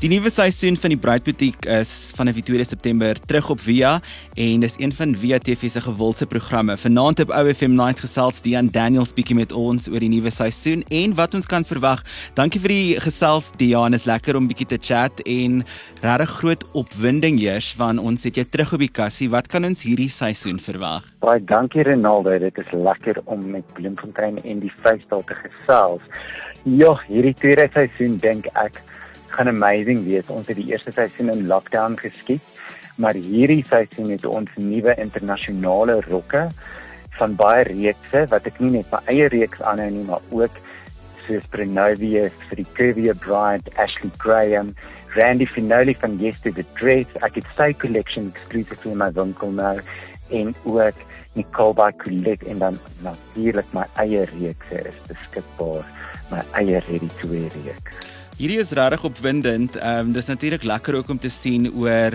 Die nuwe seisoen van die Bruidbutiek is vanaf die 2 September terug op Via en dis een van Via TV se gewilde programme. Vanaand op OFM Nights gesels Dian Daniels bietjie met ons oor die nuwe seisoen en wat ons kan verwag. Dankie vir die gesels Dian, is lekker om bietjie te chat en regtig groot opwinding heers van ons het jy terug op die kassie. Wat kan ons hierdie seisoen verwag? Baie dankie Renaldo, dit is lekker om met Bloemfontein en die Vrystaat te gesels. Ja, hierdie tweede seisoen dink ek gaan amazing wees. Ons het die eerste seisoen in lockdown geskiet, maar hierdie seisoen het ons nuwe internasionale rokke van baie reekse wat ek nie net my eie reeks aanhou nie, maar ook soos Prenovius vir die Curvy Bride, Ashley Graham, Randy Finoli van Yesterday Dress, ek het sy collection exclusive in my winkel nou en ook Nicole by Colette en dan natuurlik my eie reekse is beskikbaar, my eie ready to wear reeks. Hierdie is regtig opwindend. Ehm um, dis natuurlik lekker ook om te sien oor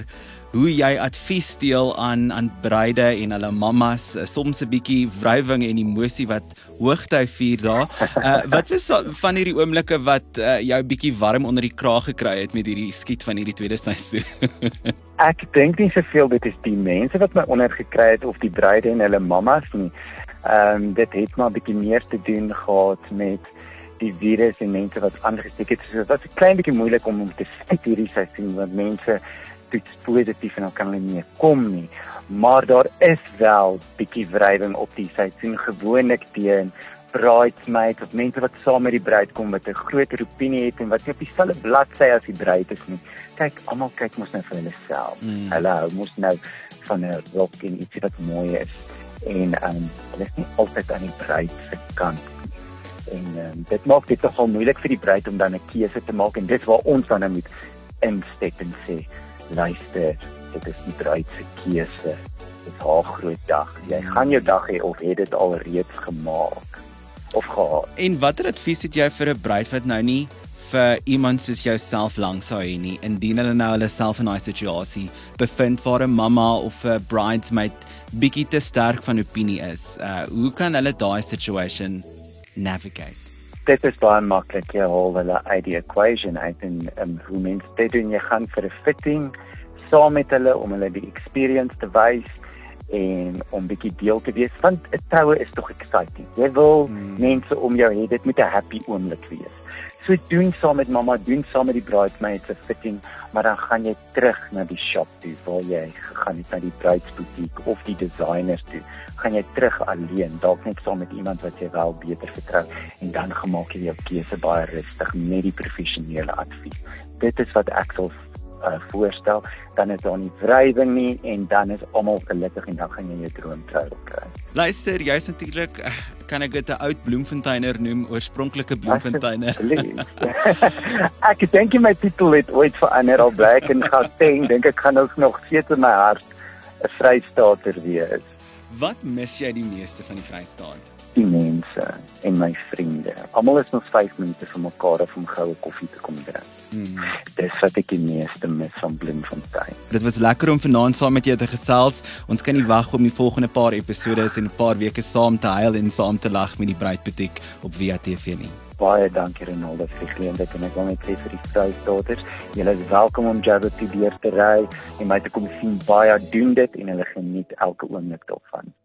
hoe jy advies deel aan aan bruide en hulle mammas, uh, soms 'n bietjie wrywing en emosie wat hoogte vier daar. Uh, wat was van hierdie oomblikke wat uh, jou bietjie warm onder die kraag gekry het met hierdie skiet van hierdie tweede seisoen? Ek dink nie soveel dit is die mense wat my onder gekry het of die bruide en hulle mammas nie. Ehm um, dit het maar bietjie meer te doen gehad met die virus en mense wat aangesteek het. So dit was 'n klein bietjie moeilik om om te sê hierdie seisoen want mense toets positief en dan kan hulle nie kom nie. Maar daar is wel bietjie wrywing op die seisoen gewoonlik teen bridesmaids of mense wat saam met die bruid kom met 'n groter opinie het en wat nie op dieselfde bladsy as die bruid is nie. Kyk, almal kyk mos nou vir hulle self. Mm. Hulle mos nou van 'n rok en ietsie wat mooi is en um, hulle is nie altyd aan die bruid se kant en um, dit maak dit nogal moeilik vir die bruid om dan 'n keuse te maak en dit waar ons dan nou moet instep en sê luister dit is die bruid se keuse. Dit is haar groot dag. Jy gaan jou dag hê of het dit al reeds gemaak of gehad? En watter advies het jy vir 'n bruid wat nou nie vir iemand soos jouself langs sou hê nie indien hulle nou hulle self in daai situasie bevind waar 'n mamma of 'n bridesmaid bietjie te sterk van opinie is? Uh, hoe kan hulle daai situation navigate. Dit is baie maklik jy haal hulle uit die equation uit en um, hoe mense dit doen jy gaan vir 'n fitting saam met hulle om hulle die experience te wys en om bietjie deel te wees want 'n troue is tog exciting. Jy wil hmm. mense om jou hê dit moet 'n happy oomblik wees. So doen saam met mamma, doen saam met die bridesmaids 'n fitting, maar dan gaan jy terug na die shop toe waar jy gegaan het na die bruidsbutiek of die designers toe. Gaan jy terug alleen, dalk net saam met iemand wat jy wel beter vertrou en dan gemaak jy jou keuse baie rustig met die professionele advies. Dit is wat ek sal uh, voorstel, dan is daar nie wrywing nie en dan is almal gelukkig en dan gaan jy jou droom trou kry. Luister, jy's natuurlik eh, kan ek dit 'n oud bloemfonteiner noem, oorspronklike bloemfonteiner. ek dink my titel het ooit verander al blik en Gauteng, dink ek gaan ook nog steeds in my hart 'n Vrystaater wees. Wat mis jy die meeste van die Vrystaat? Die mense en my vriende. Almal is nog 5 minute van mekaar af om goue koffie te kom drink. Mm. Dis wat ek die meeste mis van Bloemfontein. Dit was lekker om vanaand saam met jou te gesels. Ons kan nie wag om die volgende paar episode en 'n paar weke saam te huil en saam te lag met die Bruidbutiek op Via TV nie. Baie dankie Renaldo vir die geleentheid en ek wil net sê vir die vroudaughters, julle is welkom om Jarrett te deur te ry en my te kom sien baie doen dit en hulle geniet elke oomblik daarvan.